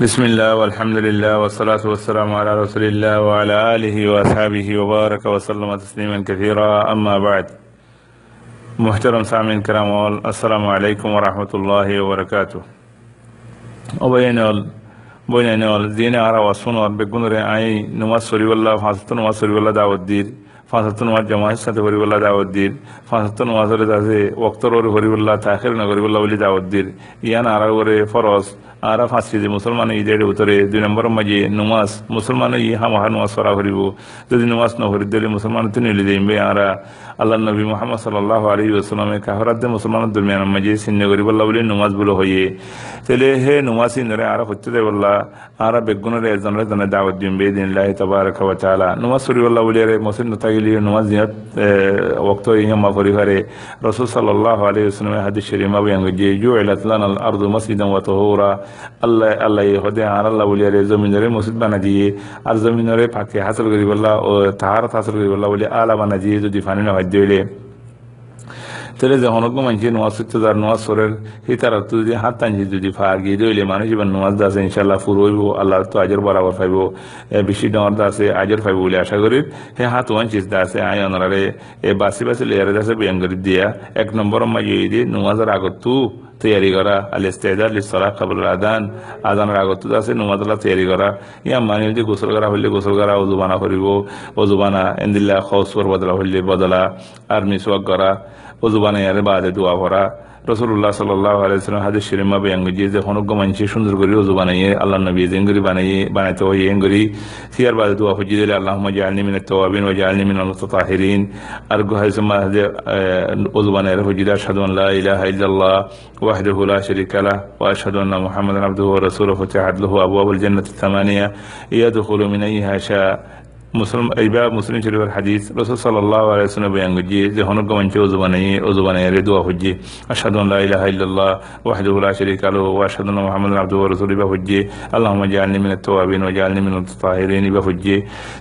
بسم الله والحمد لله والصلاة والسلام على رسول الله وعلى آله وأصحابه وبارك وسلم تسليما كثيرا. أما بعد محترم سامعين الكرام السلام عليكم ورحمة الله وبركاته. وبينول بينول دين أرى وصنور بقنر أي نمسري والله فاستن وصري والله دعوة الدين جماعة وجماعة ستوري والله دعوة الدين فاستن وصري تاسي وقتر وري والله تأخير نغري والله ولي دعوة الدين يانا أرى وري فروس আরা ফাঁসি যে মুসলমান ঈদের উত্তরে দুই নম্বর মাঝে নুমাজ মুসলমান ই হামাহা নুমাজ সরা হরিব যদি নুমাজ ন হরি দিলে মুসলমান তিনি নিলি দিবে আরা, আল্লাহ নবী মোহাম্মদ সাল্লাহ আলী আসলামে কাহরাদ্দে মুসলমান দরমিয়ান মাঝে সিন্য হরিবুল্লাহ বলি নুমাজ বলে হইয়ে। তাহলে হে নুমাজ ইনরে আরা হচ্ছে দে বললা আরা বেগুনের এজনের জন্য দাওয়াত দিবে দিন লাহ তবার খাওয়া চালা নুমাজ সরিবুল্লাহ বলি, আরে মসিদ নতাগিলি নুমাজ দিনত ওক্ত ইহামা পরিবারে রসুল সাল্লাহ আলী আসলামে হাদিস শরীমা বয়ান যে জু এলাতলান আল আর্দু মসজিদাম ওয়া তহুরা। আল্লাহ আল্লাহ হদে আর আল্লাহ বলি আরে জমিনরে মসজিদ বানা দিয়ে আর জমিনরে ফাঁকে হাসল করি বললা ও তাহার হাসল করি বললা বলে আলা বানা দিয়ে যদি ফানি না বাধ্য হইলে তাহলে যখন মানুষ নোয়াজ করতে তার নোয়াজ সরের সেই তার যদি হাত টানছি, যদি ফা গিয়ে দিলে মানুষ এবার নোয়াজ দা আছে ইনশাল্লাহ ফুর হইব আল্লাহ তো আজর বরাবর পাইব বেশি ডর দা আছে আজর পাইব বলে আশা করি সেই হাত ওয়ান চিজ দা আছে আই অনারে এ বাসি বাসি লেয়ারে বিয়ান করে দিয়া, এক নম্বর মাঝে দিয়ে নোয়াজের আগত তু, তৈয়ারি করা, আল ইস্তেদার লিসরা কাবুল আদান, আদানের আগত আছে নুমাদুল্লাহ তৈয়ারি করা ইয়া মানি যদি গোসল করা হইলে গোসল করা অজুবানা করিব, অজু বানা এন্দিল্লা খসর বদলা হইলে বদলা, আর মিসওয়াক করা অজু বানাইয়ারে বাদে দোয়া করা রসুল্লাহ সাল্লাহ আলাইসালাম হাদিস শিরিমা বেয়াঙ্গ যে যে হনজ্ঞ মানুষে সুন্দর করে অজু বানাইয়ে আল্লাহ নবী জেঙ্গরি বানাইয়ে বানাইতে হয় এঙ্গরি সিয়ার বাদে দোয়া হুজি দিলে আল্লাহ জালনি মিন তোয়াবিন ও জালনি মিন তাহিরিন আর গুহাইসমা যে অজু বানাইয়ারে হুজি দিলে আশহাদু আল্লাহ ইলাহা ইল্লাল্লাহ ওয়াহদাহু লা শারীকা লাহ ওয়া আশহাদু আন্না মুহাম্মাদান আবদুহু ওয়া রাসূলুহু ফাতাহাত লাহু আবওয়াবুল জান্নাতি الثمانية يدخل من أيها شاء মুসলিম এইবা মুসলিম শরীফের হাদিস রসুল সাল্লাহ আলাইসলাম বয়ান গজিয়ে যে হনজ্ঞ মঞ্চে ওজু বানাইয়ে ওজু বানাইয়ে রে দোয়া হজ্জে আশহাদু আল্লাহ ইলাহা ইল্লাল্লাহ ওয়াহদাহু লা শারীকা লাহু ওয়া আশহাদু আন্না মুহাম্মাদান আবদুহু ওয়া রাসূলুহু ইবা হজ্জে আল্লাহুম্মা জাআলনি মিনাত তাওয়াবিন ওয়া জাআলনি মিনাত তাহিরিন ইবা হজ্জে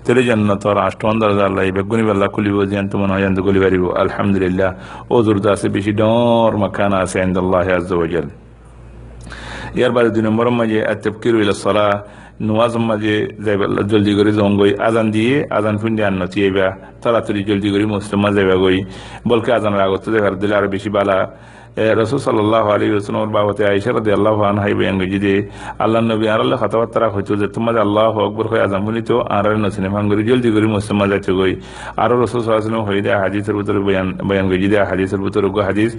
তেরে জান্নাত আর আষ্টমন্দার আল্লাহ ইবা গুনি আল্লাহ কুলিব জিয়ান তুমান হায়ান গুলি বারিব আলহামদুলিল্লাহ ওজুর দাসে বেশি ডর মাকানা আছে ইনদাল্লাহ আযজা ওয়া জাল ইয়ার বাদে দুই নম্বর মাঝে আত্তাবকিরু ইলা সালাহ নোয়াজ মাঝে যাইবা জলদি করে জঙ্গই আজান দিয়ে আজান ফুন্ডি আন্ন তিয়েবা তাড়াতাড়ি জলদি করে মুসলিমা যাইবা গই বলকে আজানের আগত দেখার দিলে আরও বেশি বালা রসুল সাল্লাহ আলী রসুলের বাবতে আইসা রাদি আল্লাহ আনহাই বয়ান গজি আল্লাহ নবী আর আল্লাহ কথাবার্তা হইতো যে তোমার আল্লাহ আকবর হয়ে আজাম বলি তো আর নসিনে ভাঙ্গরি, জলদি করে মুসলিমা যাইতে গই আরও রসুল সাল্লাহ হয়ে দেয় হাদিসের ভিতরে বয়ান বয়ান গজি দেয় হাদিসের ভিতরে গো হাদিস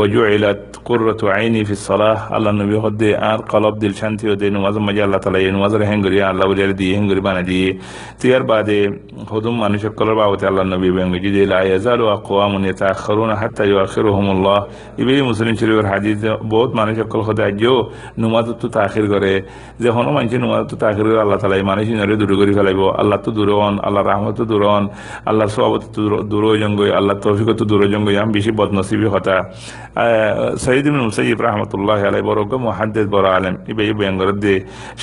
ওজু ইলাত কুররতু আইনি ফি সালাহ আল্লাহ নবী হদে আর কলব, দিল, শান্তি হদে নমাজ মাঝে আল্লাহ তালা এই নমাজের হেঙ্গরি, আল্লাহ বলি দিয়ে হেঙ্গরি বানা দিয়ে। তিয়ার বাদে হদুম মানুষ সকলের বাবতে আল্লাহ নবী বয়ান গজি দিয়ে লা ইয়াজালু আকওয়ামুন ইয়াতাআখিরুনা হাত্তা ইউআখিরুহুমুল্লাহ ইবে মুসলিম শরীফের হাদিস, বহুত মানুষ সকল খোদা আজও নুমাজ তো তাখির করে। যে হনো মানুষ নুমাজ তো তাখির করে আল্লাহ তালা মানুষ নরে দূর করে ফেলাইব। আল্লাহ তো দূর হন, আল্লাহ রহমত দূর হন, আল্লাহর সবাবত দূর জঙ্গই আল্লাহ তৌফিক তো দূর জঙ্গই আমি বেশি বদনসিবি হতা সঈদ মুসাইব রহমতুল্লাহ আলাই বড় মহাদ্দেদ বড় আলেম। ইবে বেঙ্গর দে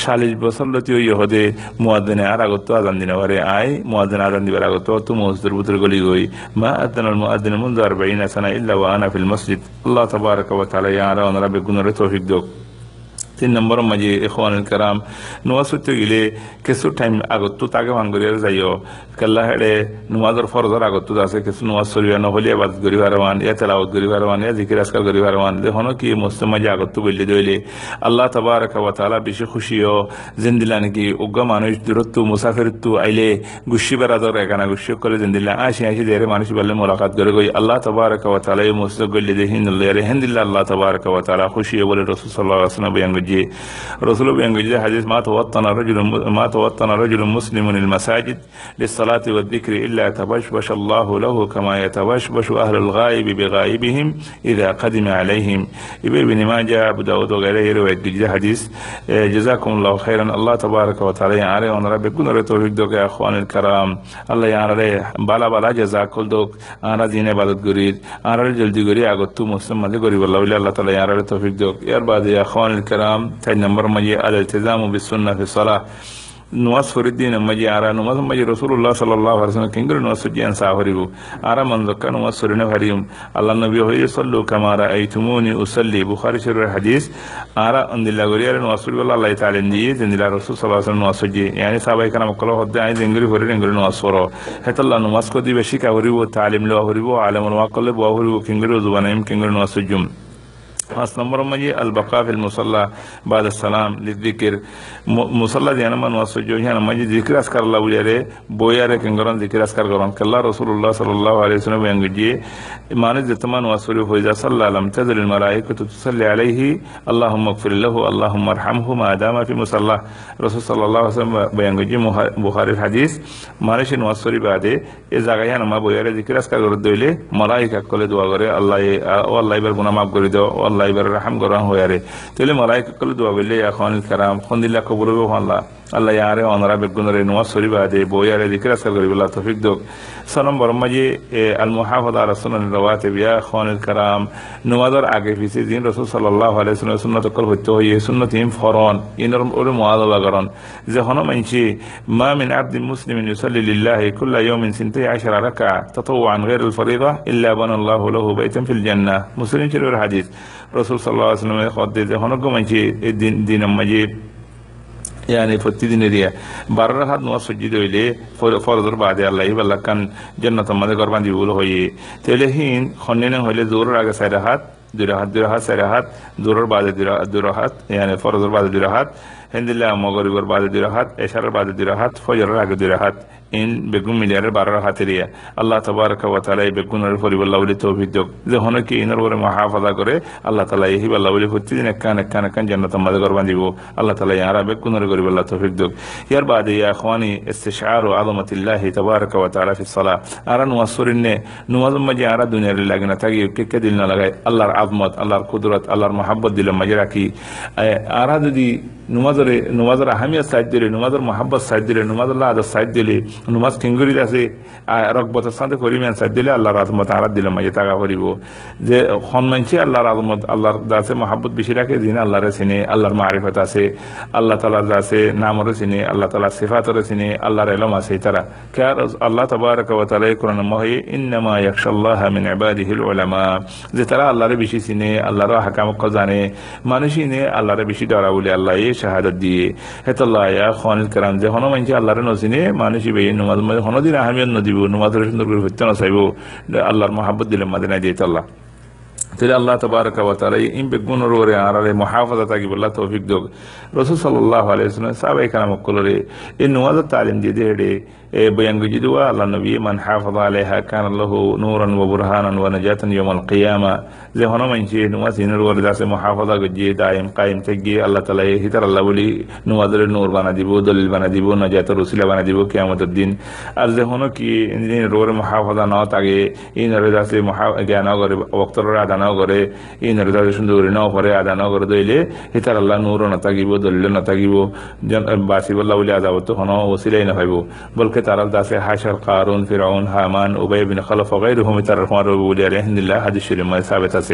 চাল্লিশ বছর লতি ওই হদে মুয়াদ্দিনে আর আগত আজান দিনে পারে আই মুয়াদ্দিন আজান দিবার আগত তো মসজিদের ভিতরে গলি গই। মা আদানাল মুআদ্দিন মুনযু 40 সানা ইল্লা ওয়া আনা ফিল মসজিদ। আল্লাহ তাবারক ওয়া তাআলা ইয়ারা ওনারা বেগুনরে তৌফিক দিক তিন নম্বর মাঝে এখন কারাম নোয়াজ হইতে গেলে কিছু টাইম আগত তাকে ভাঙ্গরিয়ার যাইও। কেল্লা হেড়ে নুমাজর ফরজর আগত আছে, কিছু নোয়াজ চলিয়া নহলে আবাদ গরি ভারমান ইয়া তেলাওত গরি ভারমান ইয়া জিকির আসকার গরি ভারমান দেখনো কি মুসলিম মাঝে আগত গলি দইলে। আল্লাহ তবারক ওয়া তাআলা বেশি খুশিও জিন্দিলা নাকি উগ্র মানুষ, দূরত্ব, মুসাফিরত্ব আইলে গুসি বেড়াদর, একানা গুসি করে জিন্দিলা আসি আসি দেরে মানুষ বললে মোলাকাত করে গই আল্লাহ তবারক ওয়া তাআলা এই মুসলিম গলি দে হিন্দুল্লাহ হিন্দিল্লা আল্লাহ তবারক ওয়া তাআলা খুশিও বলে রাসূল সাল্লাল্লাহু আলাইহি ওয়াসাল্লাম جي رسول بينقل جاء حديث ما توطن رجل ما توطن رجل مسلم المساجد للصلاة والذكر إلا تبشبش الله له كما يتبشبش أهل الغائب بغائبهم إذا قدم عليهم. إبي بن ماجه أبو داود وغيره وينقل حديث إيه، جزاكم الله خيرا. الله تبارك وتعالى يعني أن ربي كن توفيق دوك يا أخوان الكرام. الله يعني بلا بلا جزاك كل دوك. أنا دين عبادت قريد. أنا رجل دي قريد أقول تو مسلم ما دي قريد الله تعالى يعني ربي توفيق دوك يا أخوان الكرام. تاني نمبر مجي الالتزام بالسنة في الصلاة nuwas furidina maji ara nuwas maji rasulullah sallallahu alaihi wasallam kingir nuwas sujiyan sa horibu ara man zakka nuwas surina hariyum allah nabi ho yusallu kama ra'aytumuni usalli bukhari shir hadis ara andilla goriyare nuwas suri wala allah ta'ala ndi ndilla rasul sallallahu alaihi wasallam nuwas suji yani sabai kana makalo hodde ay dengiri hori dengiri nuwas soro hetalla nuwas ko dibe shika horibu ta'lim lo horibu alamul waqal bo horibu kingir zubanayim kingir nuwas sujum خاص نمبر مجي পাঁচ নম্বর মাঝে আল বকাফিল মুসল্লা, বাদ সালাম লিদিকের মুসল্লা জানামান ওয়াসুজান মাঝে জিকিরাস কারলা বুঝারে বইয়ারে কিংগরন জিকির আসকার গরন কাল্লা রসুল্লাহ সাল্লাহ আলিয়াল্লাম ব্যাঙ্গিয়ে মানুষ যেতমান ওয়াসুরি হয়ে যা সাল্লাহ আলম তাজুল মালাইক তুসাল্লি আলাইহি আল্লাহ মকফুল্লাহ আল্লাহ মারহাম হামহু মাদামা আফি মুসল্লাহ। রসুল সাল্লাহ আসলাম ব্যাঙ্গিয়ে বুহারের হাদিস মানুষের নোয়াসুরি বাদে, এ জায়গায় নামা বইয়ারে জিকির আসকার করে দইলে, মালাইক কাকলে দোয়া করে, আল্লাহ ও আল্লাহ এবার গুনা মাফ করে দেওয়া আল্লাহ এবার রাহাম করা হয়ারে তেলে মালাইকা কল দোয়া বললে এখন কারাম, খন্দিল্লা কবর আল্লাহ। আল্লাহ ইয়ারে অনরা বেগুনরে নোয়া সরিবা দে বইয়ারে দিকর আসার করি বল্লাহ তফিক দোক। সনম বরমাজি আল মুহাফাদা রাসুল বিয়া খন কারাম নুমাদর আগে পিছে দিন রসুল সাল্লাহ আলাইহি সুন্নত কল হইয়ে সুন্নত ফরন ইনর ওরে যে হন মানছি, মা মিন আবদিন মুসলিমিন ইউসাল্লি লিল্লাহি কুল্লা ইয়াউমিন সিনতাই আশারা রাকা তাতাওয়ান গায়র আল ফরিদা ইল্লা বানাল্লাহু লাহু বাইতান ফিল জান্নাহ। মুসলিম শরীফের হাদিস। রসুল সাল্লাহ আসলামের হদ দিয়ে এই দিন দিন মাঝে ইয়ানি প্রতিদিনের ইয়ে। হাত নোয়া সজ্জিত হইলে ফরজর বাদে আল্লাহ আল্লাহ কান জন্য তোমাদের গর্বান দিবল হইয়ে। তাহলে হিন হইলে জোরের আগে চাইরা হাত দুরা হাত দুরা হাত চাইরা হাত দূরের বাদে দুরা হাত ইয়ানি ফরজর বাদে দুরা হাত হিন্দিল্লা মগরিবর বাদে দুরা হাত এশারের বাদে দুরা হাত ফজরের আগে দুরা হাত begun miliyar barar hateriya allah tabaraka wa taala begun ar fori balla wali tawfiq dog je hono ki inar wore muhafaza করে আল্লাহ তাআলা এই বalla wali প্রতিদিন কান কান কান জান্নাত মাদে করবান দিব আল্লাহ তাআলা ইয়ারা বেগুন আর করি বalla তৌফিক দগ ইয়ার বাদে ইয়া ইখওয়ানি ইস্তিশআর আযমাতিল্লাহ তাবারাকা ওয়া তাআলা ফি সালাহ। আরা নুয়াসরিনে নুমাজ মাজি আরা দুনিয়ার লাগে না থাকি, কে কে দিল না লাগায়? আল্লাহর আযমত আল্লাহর কুদরত, আল্লাহর মহব্বত দিলে মাজি রাখি। আরা যদি নুমাজরে, নুমাজের আহমিয়ত সাইড দিলে, নুমাজের মহাব্বত সাইড দিলে নুমাজুল্লাহ আদর সাইড দিলে নুমাজ কিঙ্গুরি আছে রকবতের সাথে করিমেন সাইড দিলে আল্লাহর আজমত আরাত দিলে মাঝে টাকা করিব। যে হন মানছি আল্লাহর আজমত, আল্লাহর আছে মহাব্বত বেশি রাখে দিন আল্লাহরে চিনে, আল্লাহর মারিফত আছে, আল্লাহ তালার আছে নামরে চিনে, আল্লাহ তালার সিফাতরে চিনে, আল্লাহর এলম আছে তারা। কে আল্লাহ তবারক তাআলা কোরআন মহি, ইন্নামা ইয়াখশাল্লাহ মিন ইবাদিহিল উলামা। যে তারা আল্লাহরে বেশি চিনে, আল্লাহর হাকাম জানে, মানুষই নে আল্লাহরে বেশি ডরা বলে আল্লাহ শাহাদত দিয়ে। হেতাল্লাহ খানিল কারাম, যে হন মানছি আল্লাহরে নচিনে মানুষ বে নমাজ হনদিন আহমিয়ত নদিব নমাজের সুন্দর করে হত্যা নচাইব আল্লাহর মহাব্বত দিলে মাদিনা দিয়ে আল্লাহ تلي الله تبارك وتعالى إن بيكون روري على محافظة تجيب الله توفيق دوغ رسول صلى الله عليه وسلم سابع كلام كله إنه هذا التعليم دي دي بيان جدوا الله نبي من حافظ عليها كان له نورا وبرهانا ونجاة يوم القيامة زي هنا من شيء نواسي نور ورداس محافظة جي دائم قائم تجي الله تعالى هتر الله ولي نوادر النور بنا ديبو دليل بنا ديبو نجاة الرسول بنا ديبو قيامة الدين أرزي هنا كي إن محافظة نوات أجي إن ورداس محافظة جانا غري وقت رور عدنا غري إن ورداس شندوري نو فري عدنا غري هتر الله نور نتاجيبو دليل نتاجيبو جن باسي والله ولي عذابته هنا وسيلة نفايبو بل طرف دفعه حشر قارون فرعون هامان ابی بن خلف و غیرهم طرف ما رو بوده علیه الله حدیث شریف ثابت است.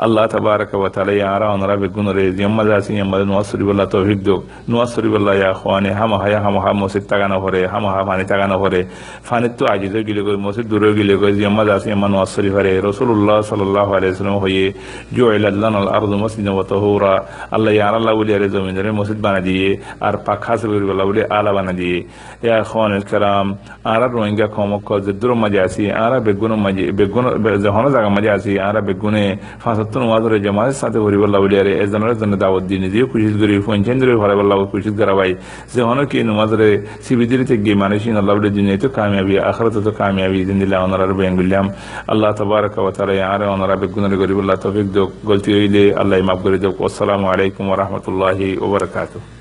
الله تبارک و تعالی آران را به گون ریز یم مدرسی یم مدن نواصری بالله توفیق دو. نواصری بالله یا اخوانی هم حیا هم هم مسجد تگا نهوره هم هم فانی تگا نهوره فانی تو عجیزه گیله گوی مسجد دوره گیله گوی یم مدرسی یم نواصری فره رسول الله صلی الله علیه وسلم هوی جعل لنا الارض مسجدا و طهورا. الله یا الله ولی علیه زمین مسجد بنا دیه ار پاک حسب ولی الله ولی اعلی بنا دیه یا اخوان الکرام rohingya komo ko je duro maji asi ara beguno maji beguno je hono jaga maji asi ara begune fasatun wadore jamaat সাথে হরি বল্লা বলিয়ারে এ জনের জন্য দাওয়াত দিয়ে কুশিস করি পঞ্চান ধরে হরে বল্লা কুশিস করাবাই যে হনো কি নমাজরে সিবিদিরিতে গিয়ে মানুষ আল্লাহ বলে দুনিয়া তো কামিয়াবি আখরাতে তো কামিয়াবি দিনদিল্লাহ ওনার বেঙ্গ বললাম আল্লাহ তবারক ওয়া তাআলা আরে ওনারা বেগুনের গরিব আল্লাহ তৌফিক দো গলতি হইলে আল্লাহ মাফ করে দো আসসালামু আলাইকুম রাহমাতুল্লাহি ওয়া বারাকাতুহু